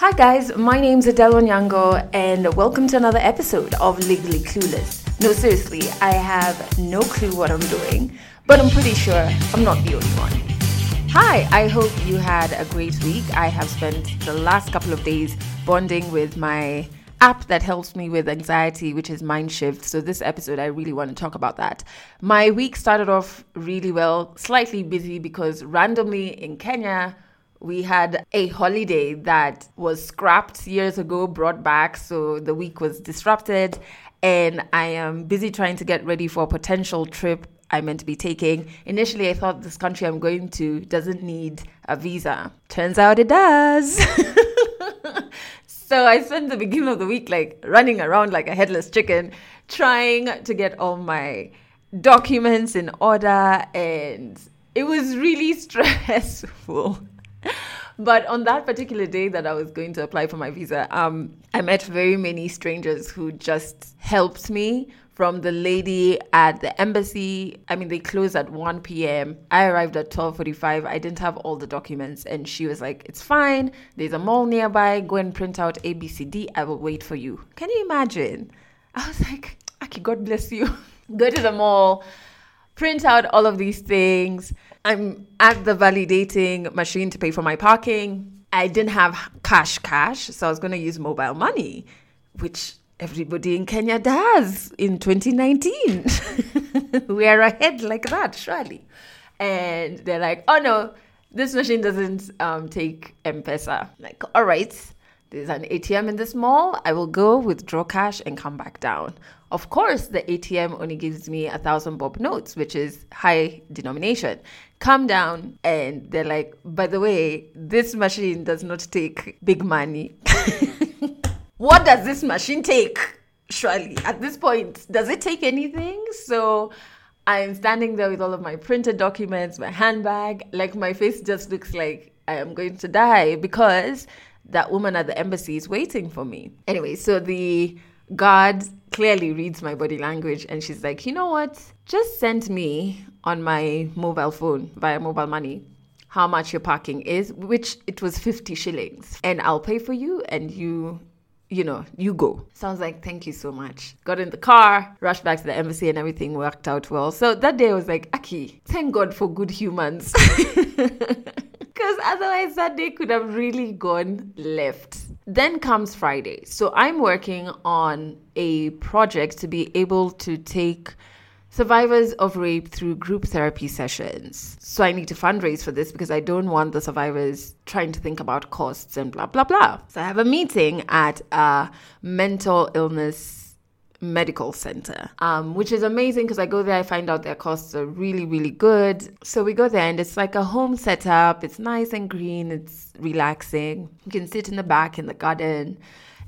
Hi guys, my name's Adelle Onyango and welcome to another episode of Legally Clueless. No, seriously, I have no clue what I'm doing, but I'm pretty sure I'm not the only one. Hi, I hope you had a great week. I have spent the last couple of days bonding with my app that helps me with anxiety, which is Mindshift. So, this episode, I really want to talk about that. My week started off really well, slightly busy because randomly in Kenya, we had a holiday that was scrapped years ago, brought back, so the week was disrupted. And I am busy trying to get ready for a potential trip I meant to be taking. Initially, I thought this country I'm going to doesn't need a visa. Turns out it does. so I spent the beginning of the week like running around like a headless chicken, trying to get all my documents in order, and it was really stressful but on that particular day that I was going to apply for my visa, um, I met very many strangers who just helped me. From the lady at the embassy, I mean, they closed at 1 p.m. I arrived at 12:45. I didn't have all the documents, and she was like, "It's fine. There's a mall nearby. Go and print out A, B, C, D. I will wait for you." Can you imagine? I was like, "Okay, God bless you." Go to the mall, print out all of these things I'm at the validating machine to pay for my parking. I didn't have cash cash, so I was going to use mobile money, which everybody in Kenya does in 2019. we are ahead like that, surely. And they're like, oh no, this machine doesn't um, take M-Pesa. Like, all right, there's an ATM in this mall. I will go withdraw cash and come back down. Of course, the ATM only gives me a thousand bob notes, which is high denomination. Come down, and they're like, by the way, this machine does not take big money. what does this machine take? Surely, at this point, does it take anything? So I'm standing there with all of my printed documents, my handbag, like my face just looks like I am going to die because that woman at the embassy is waiting for me. Anyway, so the guard clearly reads my body language and she's like, you know what? Just send me on my mobile phone via mobile money how much your parking is, which it was 50 shillings. And I'll pay for you and you you know, you go. Sounds like thank you so much. Got in the car, rushed back to the embassy, and everything worked out well. So that day I was like, Aki, thank God for good humans. because otherwise that day could have really gone left. Then comes Friday. So I'm working on a project to be able to take survivors of rape through group therapy sessions. So I need to fundraise for this because I don't want the survivors trying to think about costs and blah, blah, blah. So I have a meeting at a mental illness medical center, um, which is amazing because I go there, I find out their costs are really, really good. So we go there and it's like a home setup. It's nice and green, it's relaxing. You can sit in the back in the garden.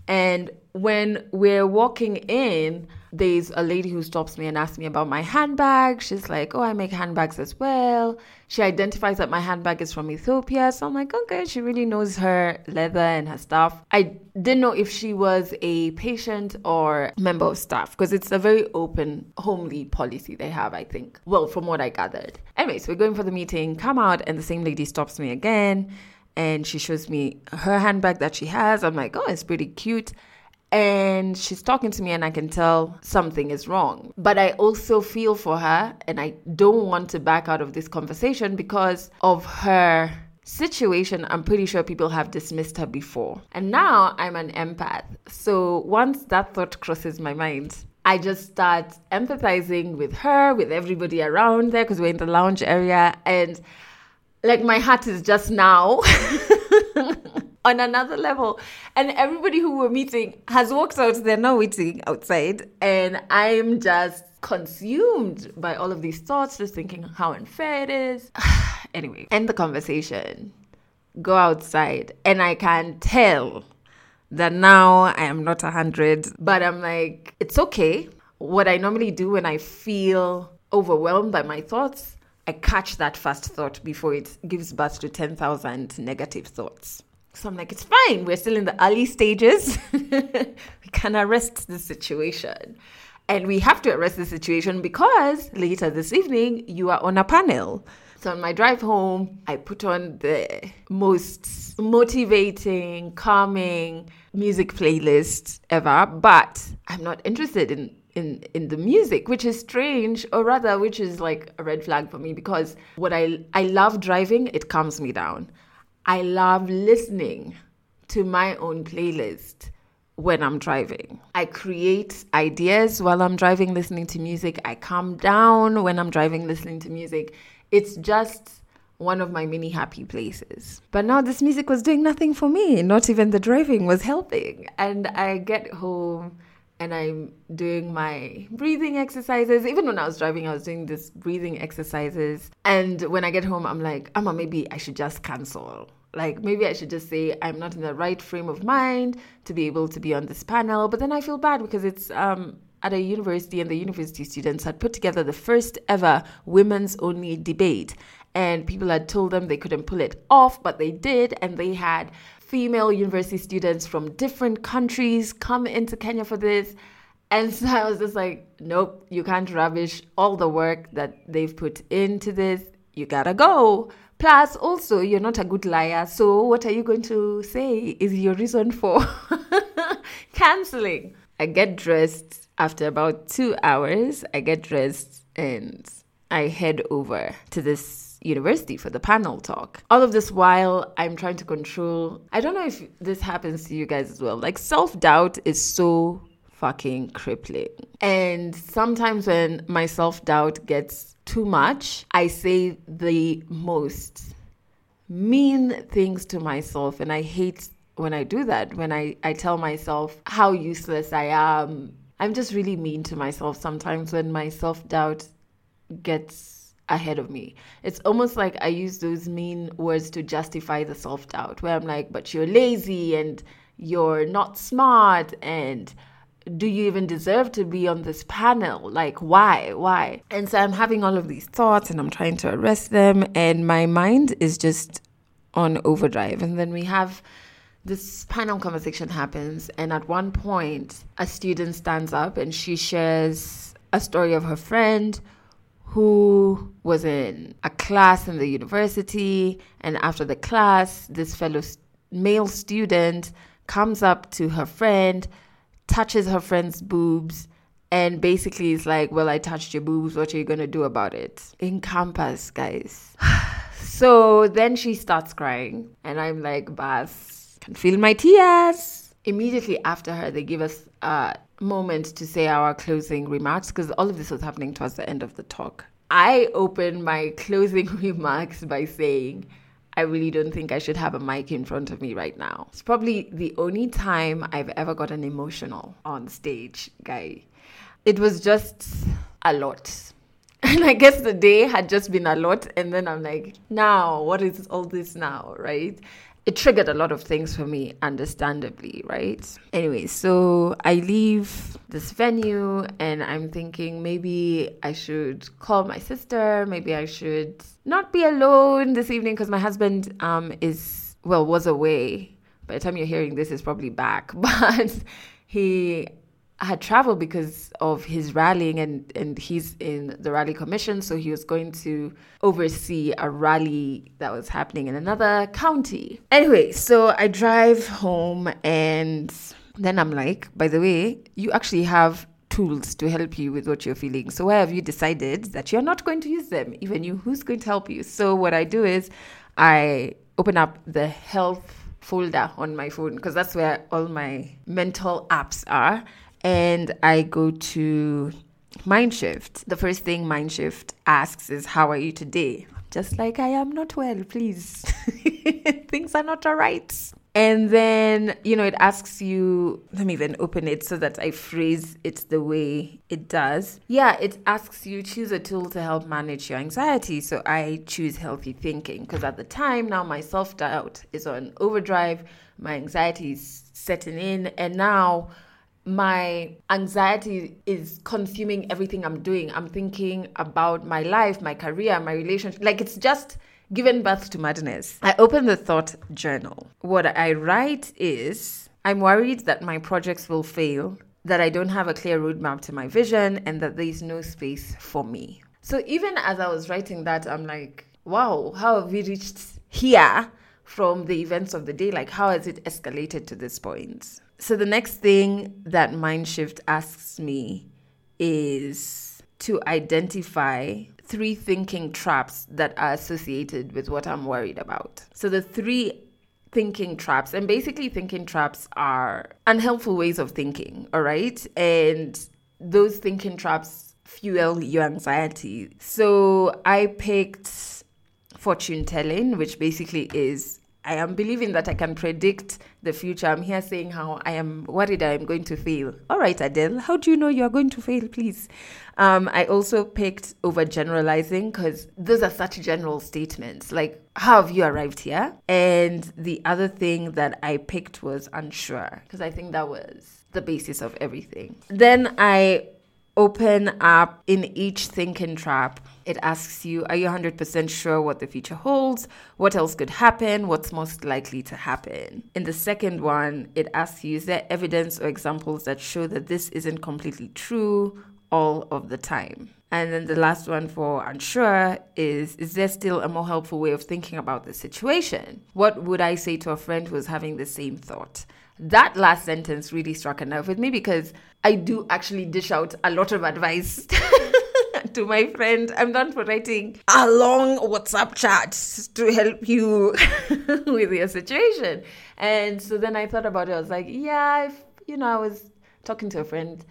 And when we're walking in, there's a lady who stops me and asks me about my handbag. She's like, Oh, I make handbags as well. She identifies that my handbag is from Ethiopia. So I'm like, Okay, she really knows her leather and her stuff. I didn't know if she was a patient or member of staff because it's a very open, homely policy they have, I think. Well, from what I gathered. Anyway, so we're going for the meeting, come out, and the same lady stops me again and she shows me her handbag that she has. I'm like, Oh, it's pretty cute and she's talking to me and I can tell something is wrong. But I also feel for her and I don't want to back out of this conversation because of her situation. I'm pretty sure people have dismissed her before. And now I'm an empath. So once that thought crosses my mind, I just start empathizing with her, with everybody around there because we're in the lounge area and like my heart is just now on another level. And everybody who we're meeting has walked out, they're now waiting outside. And I'm just consumed by all of these thoughts, just thinking how unfair it is. anyway, end the conversation, go outside, and I can tell that now I am not a hundred, but I'm like, it's okay. What I normally do when I feel overwhelmed by my thoughts, I catch that first thought before it gives birth to 10,000 negative thoughts. So I'm like, it's fine. We're still in the early stages. we can arrest the situation. And we have to arrest the situation because later this evening, you are on a panel. So on my drive home, I put on the most motivating, calming music playlist ever, but I'm not interested in in in the music which is strange or rather which is like a red flag for me because what i i love driving it calms me down i love listening to my own playlist when i'm driving i create ideas while i'm driving listening to music i calm down when i'm driving listening to music it's just one of my many happy places. But now this music was doing nothing for me. Not even the driving was helping. And I get home and I'm doing my breathing exercises. Even when I was driving, I was doing this breathing exercises. And when I get home, I'm like, Amma, maybe I should just cancel. Like, maybe I should just say I'm not in the right frame of mind to be able to be on this panel. But then I feel bad because it's um, at a university, and the university students had put together the first ever women's only debate. And people had told them they couldn't pull it off, but they did. And they had female university students from different countries come into Kenya for this. And so I was just like, nope, you can't rubbish all the work that they've put into this. You gotta go. Plus, also, you're not a good liar. So, what are you going to say is your reason for canceling? I get dressed after about two hours. I get dressed and I head over to this university for the panel talk. All of this while I'm trying to control. I don't know if this happens to you guys as well. Like self doubt is so fucking crippling. And sometimes when my self doubt gets too much, I say the most mean things to myself. And I hate when I do that, when I, I tell myself how useless I am. I'm just really mean to myself sometimes when my self doubt gets ahead of me. It's almost like I use those mean words to justify the self doubt, where I'm like, but you're lazy and you're not smart and do you even deserve to be on this panel? Like, why? Why? And so I'm having all of these thoughts and I'm trying to arrest them, and my mind is just on overdrive. And then we have this panel conversation happens, and at one point, a student stands up and she shares a story of her friend who was in a class in the university. And after the class, this fellow male student comes up to her friend, touches her friend's boobs, and basically is like, Well, I touched your boobs. What are you going to do about it? In campus, guys. so then she starts crying. And I'm like, Bass, can feel my tears. Immediately after her, they give us a moment to say our closing remarks because all of this was happening towards the end of the talk. I opened my closing remarks by saying, I really don't think I should have a mic in front of me right now. It's probably the only time I've ever gotten emotional on stage, guy. It was just a lot. And I guess the day had just been a lot. And then I'm like, now, what is all this now, right? It triggered a lot of things for me, understandably, right? Anyway, so I leave this venue and I'm thinking maybe I should call my sister, maybe I should not be alone this evening because my husband um, is, well, was away. By the time you're hearing this, is probably back, but he had traveled because of his rallying and, and he's in the rally commission so he was going to oversee a rally that was happening in another county. Anyway so i drive home and then i'm like by the way you actually have tools to help you with what you're feeling. So why have you decided that you're not going to use them? Even you who's going to help you? So what i do is i open up the health folder on my phone because that's where all my mental apps are and I go to Mindshift. The first thing Mindshift asks is, How are you today? Just like I am not well, please. Things are not all right. And then, you know, it asks you, let me then open it so that I phrase it the way it does. Yeah, it asks you choose a tool to help manage your anxiety. So I choose healthy thinking because at the time now my self doubt is on overdrive, my anxiety is setting in, and now my anxiety is consuming everything I'm doing. I'm thinking about my life, my career, my relationship. Like it's just given birth to madness. I open the thought journal. What I write is I'm worried that my projects will fail, that I don't have a clear roadmap to my vision, and that there's no space for me. So even as I was writing that, I'm like, wow, how have we reached here from the events of the day? Like, how has it escalated to this point? So, the next thing that Mindshift asks me is to identify three thinking traps that are associated with what I'm worried about. So, the three thinking traps, and basically, thinking traps are unhelpful ways of thinking, all right? And those thinking traps fuel your anxiety. So, I picked fortune telling, which basically is I am believing that I can predict the future. I'm here saying how I am worried I'm going to fail. All right, Adelle, how do you know you are going to fail, please? Um, I also picked over generalizing because those are such general statements. Like, how have you arrived here? And the other thing that I picked was unsure because I think that was the basis of everything. Then I open up in each thinking trap it asks you are you 100% sure what the future holds? What else could happen? What's most likely to happen? In the second one it asks you is there evidence or examples that show that this isn't completely true all of the time? And then the last one for unsure is Is there still a more helpful way of thinking about the situation? What would I say to a friend who is having the same thought? That last sentence really struck a nerve with me because I do actually dish out a lot of advice to my friend. I'm not for writing a long WhatsApp chat to help you with your situation. And so then I thought about it. I was like, yeah, if, you know, I was talking to a friend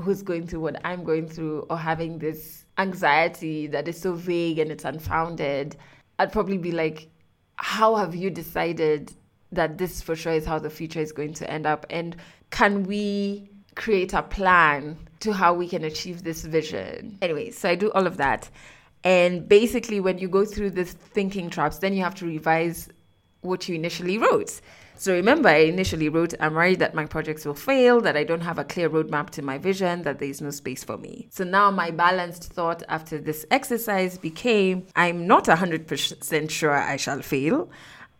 who's going through what I'm going through or having this anxiety that is so vague and it's unfounded, I'd probably be like, how have you decided that this for sure is how the future is going to end up? And can we create a plan to how we can achieve this vision? Anyway, so I do all of that. And basically, when you go through this thinking traps, then you have to revise what you initially wrote. So remember, I initially wrote, I'm worried that my projects will fail, that I don't have a clear roadmap to my vision, that there's no space for me. So now my balanced thought after this exercise became, I'm not 100% sure I shall fail.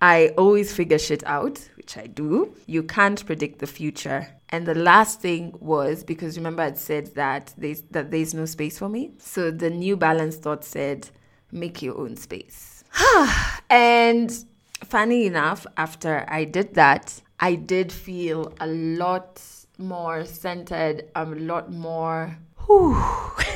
I always figure shit out, which I do. You can't predict the future. And the last thing was because remember I'd said that there's that there's no space for me. So the new balance thought said, make your own space. and funny enough, after I did that, I did feel a lot more centered, I'm a lot more.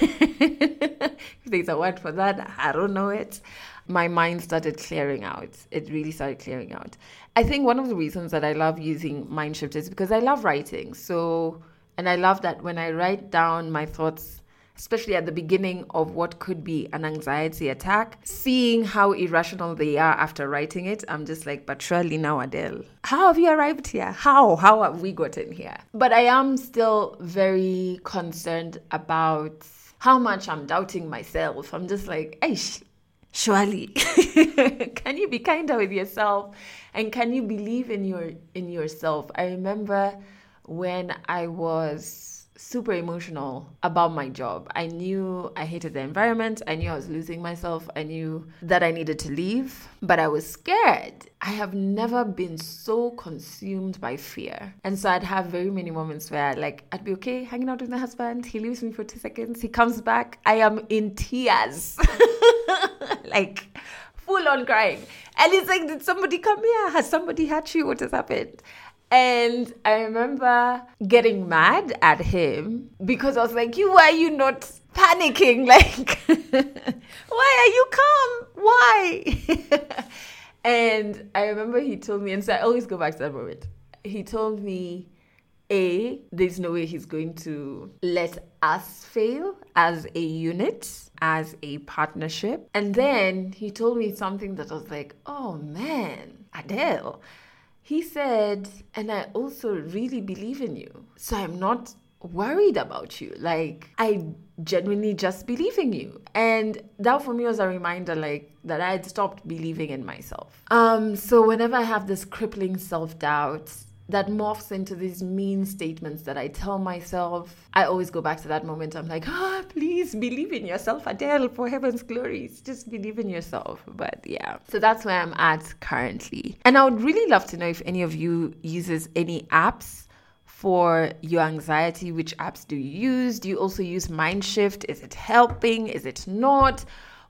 if there's a word for that, I don't know it. My mind started clearing out. It really started clearing out. I think one of the reasons that I love using mind Mindshift is because I love writing. So, and I love that when I write down my thoughts especially at the beginning of what could be an anxiety attack, seeing how irrational they are after writing it, I'm just like, but surely now, Adelle, how have you arrived here? How? How have we gotten here? But I am still very concerned about how much I'm doubting myself. I'm just like, hey, surely can you be kinder with yourself and can you believe in your in yourself i remember when i was super emotional about my job. I knew I hated the environment. I knew I was losing myself. I knew that I needed to leave, but I was scared. I have never been so consumed by fear. And so I'd have very many moments where like I'd be okay hanging out with my husband. He leaves me for 2 seconds. He comes back. I am in tears. like full on crying. And it's like, did somebody come here? Has somebody had you? What has happened? And I remember getting mad at him because I was like, "You why are you not panicking? Like, why are you calm? Why?" and I remember he told me, and so I always go back to that moment. He told me, "A, there's no way he's going to let us fail as a unit." As a partnership. And then he told me something that was like, oh man, Adelle, he said, and I also really believe in you. So I'm not worried about you. Like, I genuinely just believe in you. And that for me was a reminder, like, that I had stopped believing in myself. Um, so whenever I have this crippling self doubt, that morphs into these mean statements that I tell myself. I always go back to that moment. I'm like, ah, oh, please believe in yourself, Adelle, for heaven's glories. Just believe in yourself. But yeah, so that's where I'm at currently. And I would really love to know if any of you uses any apps for your anxiety. Which apps do you use? Do you also use Mindshift? Is it helping? Is it not?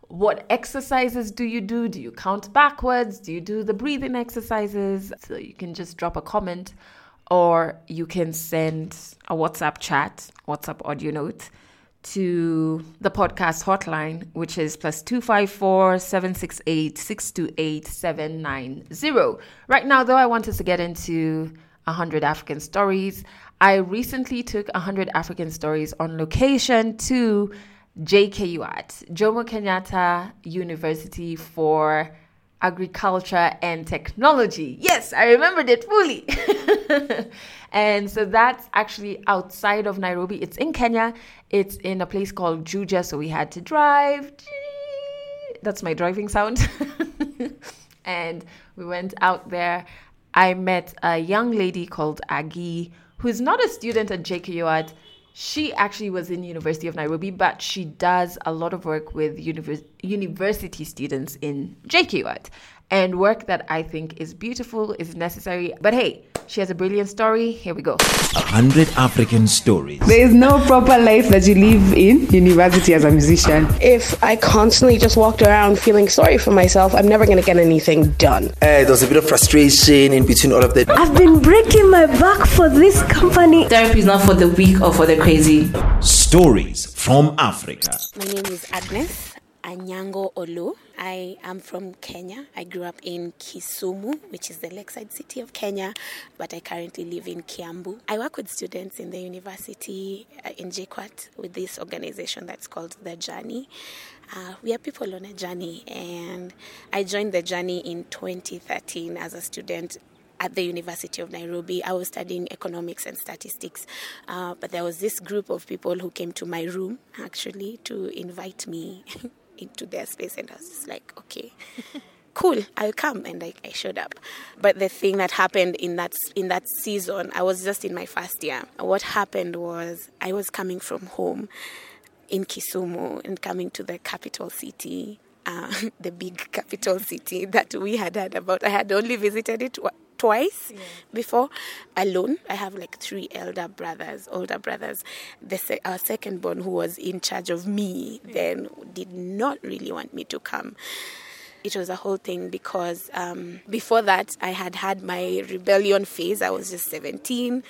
What exercises do you do? Do you count backwards? Do you do the breathing exercises? So you can just drop a comment or you can send a WhatsApp chat, WhatsApp audio note to the podcast hotline, which is plus 254 768 628 790. Right now, though, I want us to get into 100 African stories. I recently took 100 African stories on location to JKUAT, Jomo Kenyatta University for Agriculture and Technology. Yes, I remembered it fully. and so that's actually outside of Nairobi. It's in Kenya. It's in a place called Juja. So we had to drive. That's my driving sound. and we went out there. I met a young lady called Aggie, who's not a student at JKUAT she actually was in University of Nairobi, but she does a lot of work with univers- university students in JKUAT and work that I think is beautiful, is necessary. But hey, she has a brilliant story. Here we go. A 100 African stories. There is no proper life that you live in university as a musician. If I constantly just walked around feeling sorry for myself, I'm never going to get anything done. Uh, there was a bit of frustration in between all of that. I've been breaking my back for this company. Therapy is not for the weak or for the crazy. Stories from Africa. My name is Agnes Anyango Olu. I am from Kenya. I grew up in Kisumu, which is the lakeside city of Kenya, but I currently live in Kiambu. I work with students in the university uh, in JKUAT with this organization that's called The Journey. Uh, we are people on a journey, and I joined The Journey in 2013 as a student at the University of Nairobi. I was studying economics and statistics, uh, but there was this group of people who came to my room actually to invite me into their space, and I was just like, okay. cool i'll come. And I, I, showed up. But the thing that happened in that in that season i was just in my first year. What happened was i was coming from home in kisumu and coming to the capital city uh, the big capital city that we had heard about. I had only visited it twice yeah. before alone. I have like three elder brothers, older brothers. The se- our second born, who was in charge of me, yeah. then did not really want me to come. It was a whole thing because um, before that, I had had my rebellion phase. I was just 17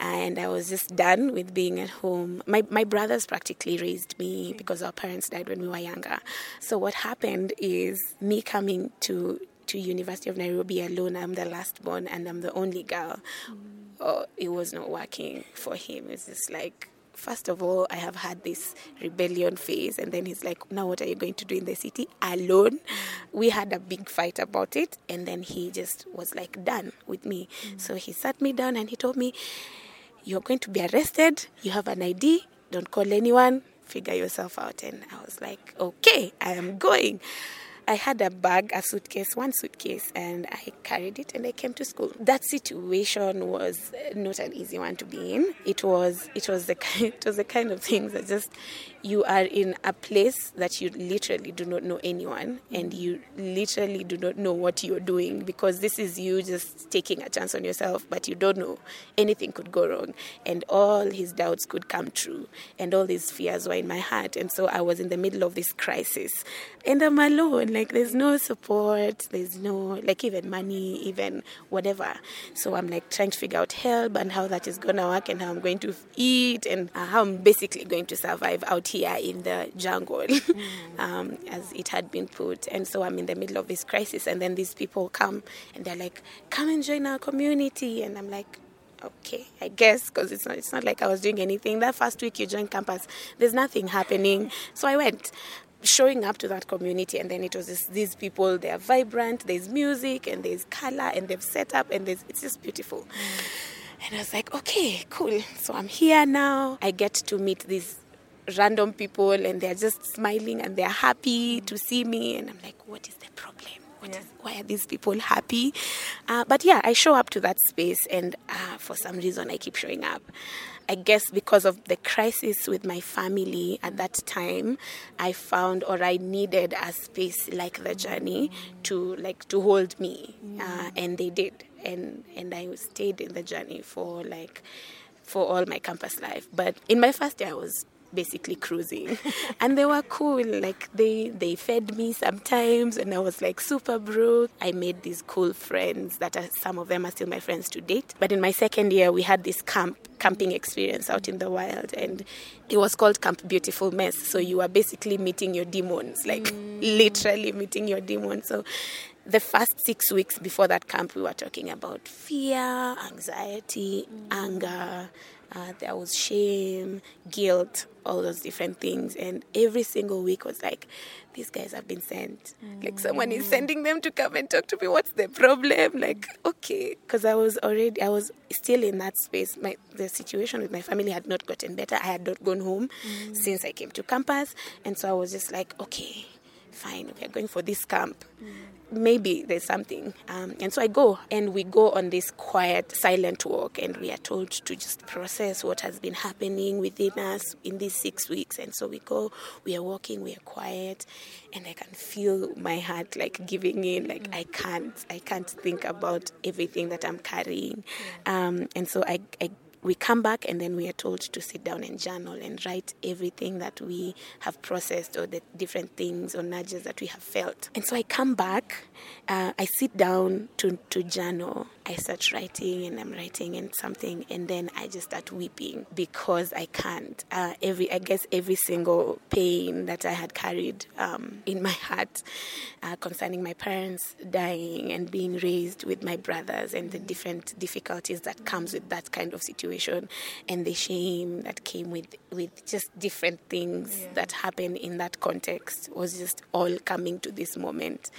and I was just done with being at home. My, my brothers practically raised me because our parents died when we were younger. So, what happened is me coming to to University of Nairobi alone. I'm the last born and I'm the only girl. Mm. Oh, it was not working for him. It's just like first of all, I have had this rebellion phase, and then he's like, Now, what are you going to do in the city alone? We had a big fight about it, and then he just was like, Done with me. Mm. So he sat me down and he told me, You're going to be arrested, you have an ID, don't call anyone, figure yourself out. And I was like, Okay, I am going. I had a bag, a suitcase, one suitcase, and I carried it and I came to school. That situation was not an easy one to be in. It was it was the it was the kind of thing that just you are in a place that you literally do not know anyone and you literally do not know what you're doing because this is you just taking a chance on yourself, but you don't know anything could go wrong and all his doubts could come true and all these fears were in my heart and so I was in the middle of this crisis and I'm alone like there's no support there's no like even money even whatever so i'm like trying to figure out help and how that is going to work and how i'm going to eat and how i'm basically going to survive out here in the jungle um, as it had been put and so i'm in the middle of this crisis and then these people come and they're like come and join our community and i'm like okay, I guess, because it's not, it's not like I was doing anything. That first week you join campus, there's nothing happening. So I went showing up to that community and then it was just these people they are vibrant there's music and there's color and they've set up and there's it's just beautiful. And i was like okay cool. So i'm here now. I get to meet these random people and they're just smiling and they're happy to see me. And i'm like what is the problem? Yeah. is, why are these people happy? Uh, but yeah i show up to that space and uh, for some reason i keep showing up I guess because of the crisis with my family at that time, I found or I needed a space like the journey to like to hold me, uh, and they did, and and I stayed in the journey for like for all my campus life. But in my first year, I was basically cruising. And they were cool like they they fed me sometimes and i was like super broke. I made these cool friends that are some of them are still my friends to date. But in my second year we had this camp camping experience out in the wild and it was called camp beautiful mess. So you are basically meeting your demons like mm. literally meeting your demons. So the first six weeks before that camp, we were talking about fear, anxiety, mm. anger. Uh, there was shame, guilt, all those different things. And every single week was like, these guys have been sent. Like someone is sending them to come and talk to me. What's the problem? Like, okay, because I was already, I was still in that space. My the situation with my family had not gotten better. I had not gone home since I came to campus, and so I was just like, okay, fine, we are going for this camp. Maybe there's something. Um, and so I go, and we go on this quiet, silent walk, and we are told to just process what has been happening within us in these six weeks. And so we go, we are walking, we are quiet, and I can feel my heart like giving in. Like I can't, I can't think about everything that I'm carrying. Um, and so I, I we come back and then we are told to sit down and journal and write everything that we have processed or the different things or nudges that we have felt. And so I come back, uh, I sit down to, to journal. I start writing and I'm writing and something, and then I just start weeping because I can't. Uh, every, I guess, every single pain that I had carried um, in my heart uh, concerning my parents dying and being raised with my brothers and the different difficulties that comes with that kind of situation and the shame that came with with just different things that happen in that context was just all coming to this moment.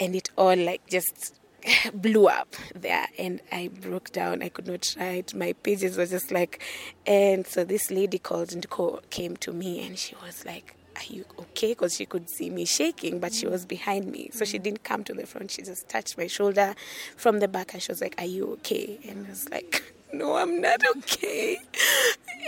And it all like just blew up there and I broke down. I could not write. My pages were just like, and so this lady called and came to me and she was like, are you okay? Because she could see me shaking, but she was mm. behind me. So she mm. didn't come to the front. She just touched my shoulder from the back and she was like, Are you okay? And I was like, No, I'm not okay.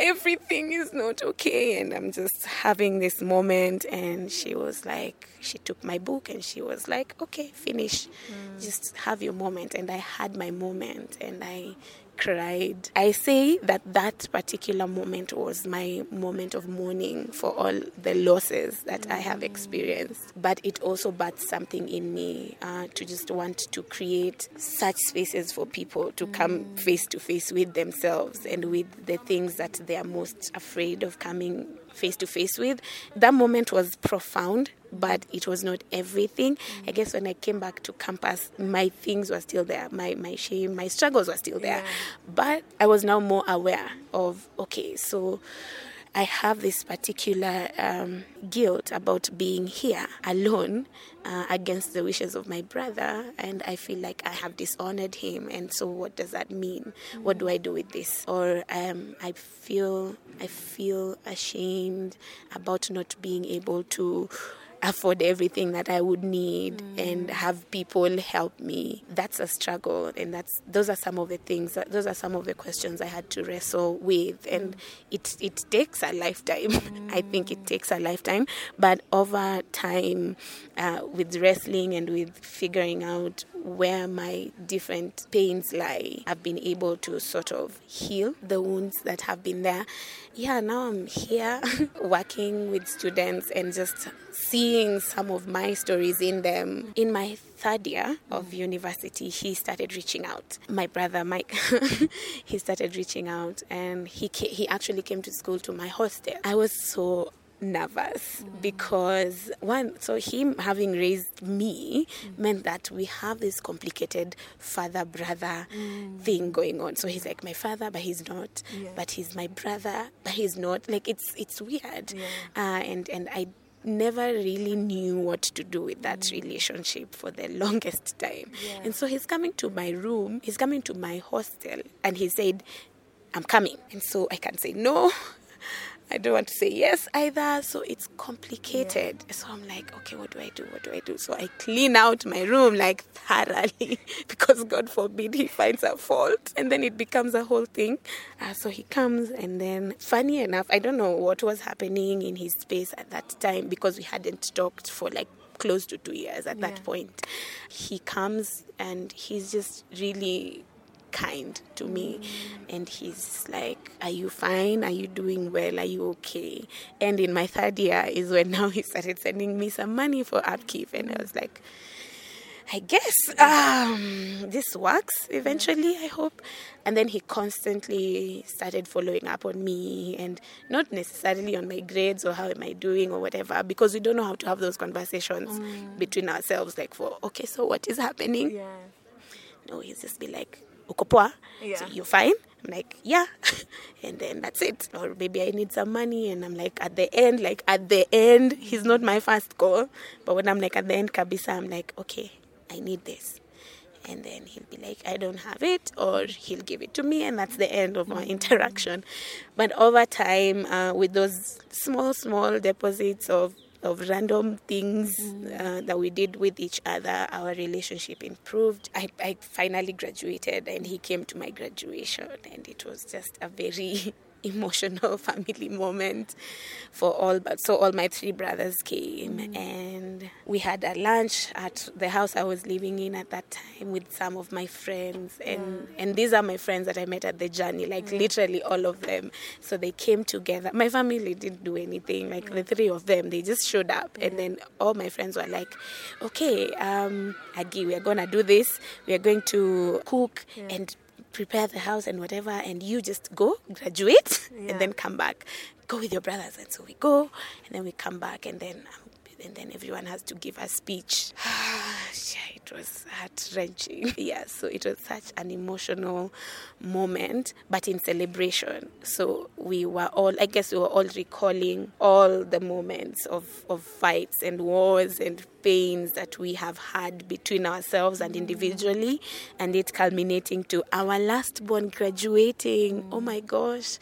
Everything is not okay. And I'm just having this moment. And she was like, She took my book and she was like, Okay, finish. Mm. Just have your moment. And I had my moment and I cried. I say that that particular moment was my moment of mourning for all the losses that I have experienced. But it also birthed something in me uh, to just want to create such spaces for people to come face to face with themselves and with the things that they are most afraid of coming face to face with. That moment was profound, but it was not everything. I guess when I came back to campus, my things were still there. My my shame, my struggles were still there. But I was now more aware of okay, so I have this particular um, guilt about being here alone uh, against the wishes of my brother, and I feel like I have dishonored him. And so, what does that mean? What do I do with this? Or um, I feel I feel ashamed about not being able to afford everything that I would need mm. and have people help me. That's a struggle, and that's those are some of the things. Those are some of the questions I had to wrestle with, and mm. it it takes a lifetime. I think it mm. takes a lifetime, but over time, uh, with wrestling and with figuring out where my different pains lie, I've been able to sort of heal the wounds that have been there. Yeah, now I'm here working with students and just seeing some of my stories in them. In my third year of university, he started reaching out. My brother Mike, he started reaching out, and he ca- he actually came to school to my hostel. I was so nervous mm. because one so him having raised me mm. meant that we have this complicated father brother mm. thing going on. So he's like my father but he's not. But he's my brother but he's not. Like it's it's weird. Uh, and and i never really knew what to do with that mm. relationship for the longest time. And so he's coming to my room he's coming to my hostel and he said i'm coming. And so i can say no I don't want to say yes either, so it's complicated. So I'm like, okay, what do I do? What do I do? So I clean out my room like thoroughly because God forbid he finds a fault, and then it becomes a whole thing. Uh, so he comes, and then funny enough, I don't know what was happening in his space at that time because we hadn't talked for like close to two years at that point. He comes and he's just really kind to me and he's like, Are you fine? Are you doing well? Are you okay? And in my third year is when now he started sending me some money for upkeep. And I was like, I guess um, this works eventually, I hope. And then he constantly started following up on me and not necessarily on my grades or how am I doing or whatever, because we don't know how to have those conversations between ourselves. Like, for, okay, so what is happening? No, he's just be like, Uko poa? So you fine? I'm like, yeah. and then that's it. Or maybe I need some money. And I'm like, at the end, like at the end, he's not my first call. But when I'm like at the end, Kabisa, I'm like, okay, I need this. And then he'll be like, I don't have it, or he'll give it to me, and that's the end of our interaction. But over time, uh, with those small, small deposits of of random things uh, that we did with each other, our relationship improved. I, I finally graduated, and he came to my graduation, and it was just a very emotional family moment for all but so all my three brothers came and we had a lunch at the house I was living in at that time with some of my friends. And and these are my friends that I met at the journey like literally all of them. So they came together. My family didn't do anything. Like the three of them they just showed up. And then all my friends were like okay um Aggie we are gonna do this. We are going to cook and prepare the house and whatever and you just go graduate and then come back. Go with your brothers and so we go and then we come back and then um, and then everyone has to give a speech. Yeah, it was heart wrenching yeah so it was such an emotional moment but in celebration. So we were all i guess we were all recalling all the moments of, of fights and wars and pains that we have had between ourselves and individually, and it culminating to our last born graduating. Oh my gosh,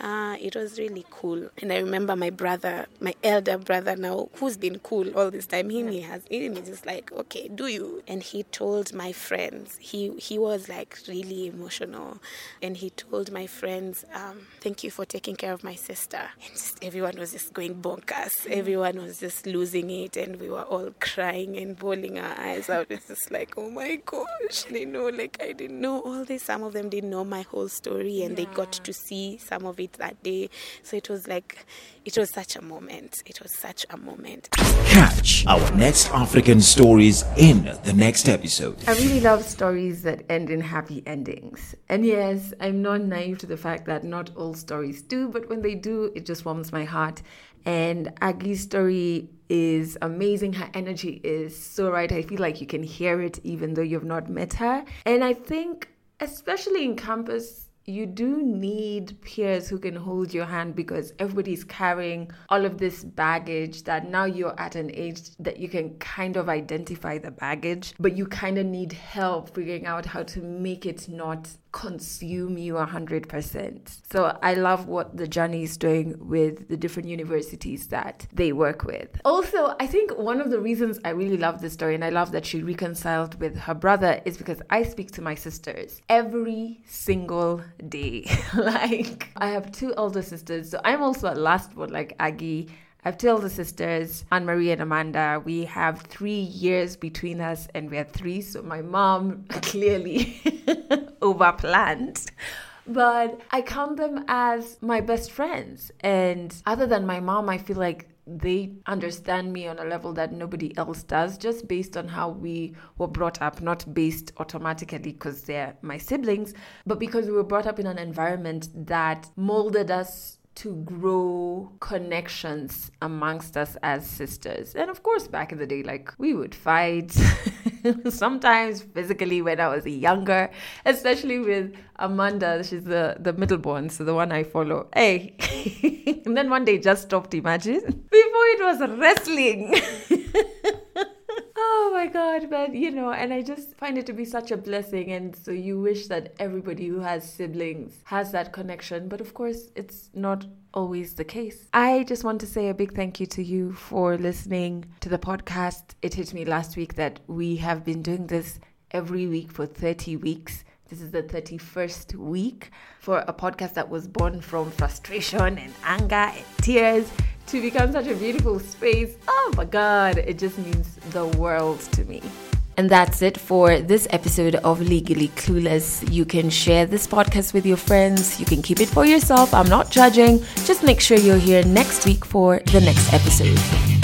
uh, it was really cool. And I remember my brother, my elder brother now, who's been cool all this time. Him, he has, him is just like, okay, do you? And he told my friends. He he was like really emotional, and he told my friends, um, "Thank you for taking care of my sister." And just everyone was just going bonkers. Everyone was just losing it, and we were all crying and bawling our eyes out. It's just like, oh my gosh, they know, like I didn't know all this. Some of them didn't know my whole story, and they got to see some of it that day. So it was like, it was such a moment. It was such a moment. Catch our next African stories in the next episode. I really love stories that end in happy endings. And yes, I'm not naive to the fact that not all stories do, but when they do, it just warms my heart. And Aggie's story is amazing. Her energy is so right. I feel like you can hear it even though you've not met her. And I think, especially in campus, you do need peers who can hold your hand because everybody's carrying all of this baggage that now you're at an age that you can kind of identify the baggage, but you kind of need help figuring out how to make it not consume you 100%. So I love what the journey is doing with the different universities that they work with. Also, I think one of the reasons I really love this story and I love that she reconciled with her brother is because I speak to my sisters every single day. like, I have two older sisters, so I'm also a last one, like Aggie. I have told the sisters, Anne Marie and Amanda. We have three years between us, and we are three. So my mom clearly overplanned. But I count them as my best friends. And other than my mom, I feel like they understand me on a level that nobody else does, just based on how we were brought up, not based automatically because they're my siblings, but because we were brought up in an environment that molded us to grow connections amongst us as sisters. And of course, back in the day, like we would fight sometimes physically when I was younger, especially with Amanda. She's the, the middle born, so the one I follow. Hey, and then one day just stopped, imagine. Before it was wrestling. Oh my God, but you know, and I just find it to be such a blessing. And so you wish that everybody who has siblings has that connection. But of course, it's not always the case. I just want to say a big thank you to you for listening to the podcast. It hit me last week that we have been doing this every week for 30 weeks. This is the 31st week for a podcast that was born from frustration and anger and tears to become such a beautiful space. Oh my God, it just means the world to me. And that's it for this episode of Legally Clueless. You can share this podcast with your friends. You can keep it for yourself. I'm not judging. Just make sure you're here next week for the next episode.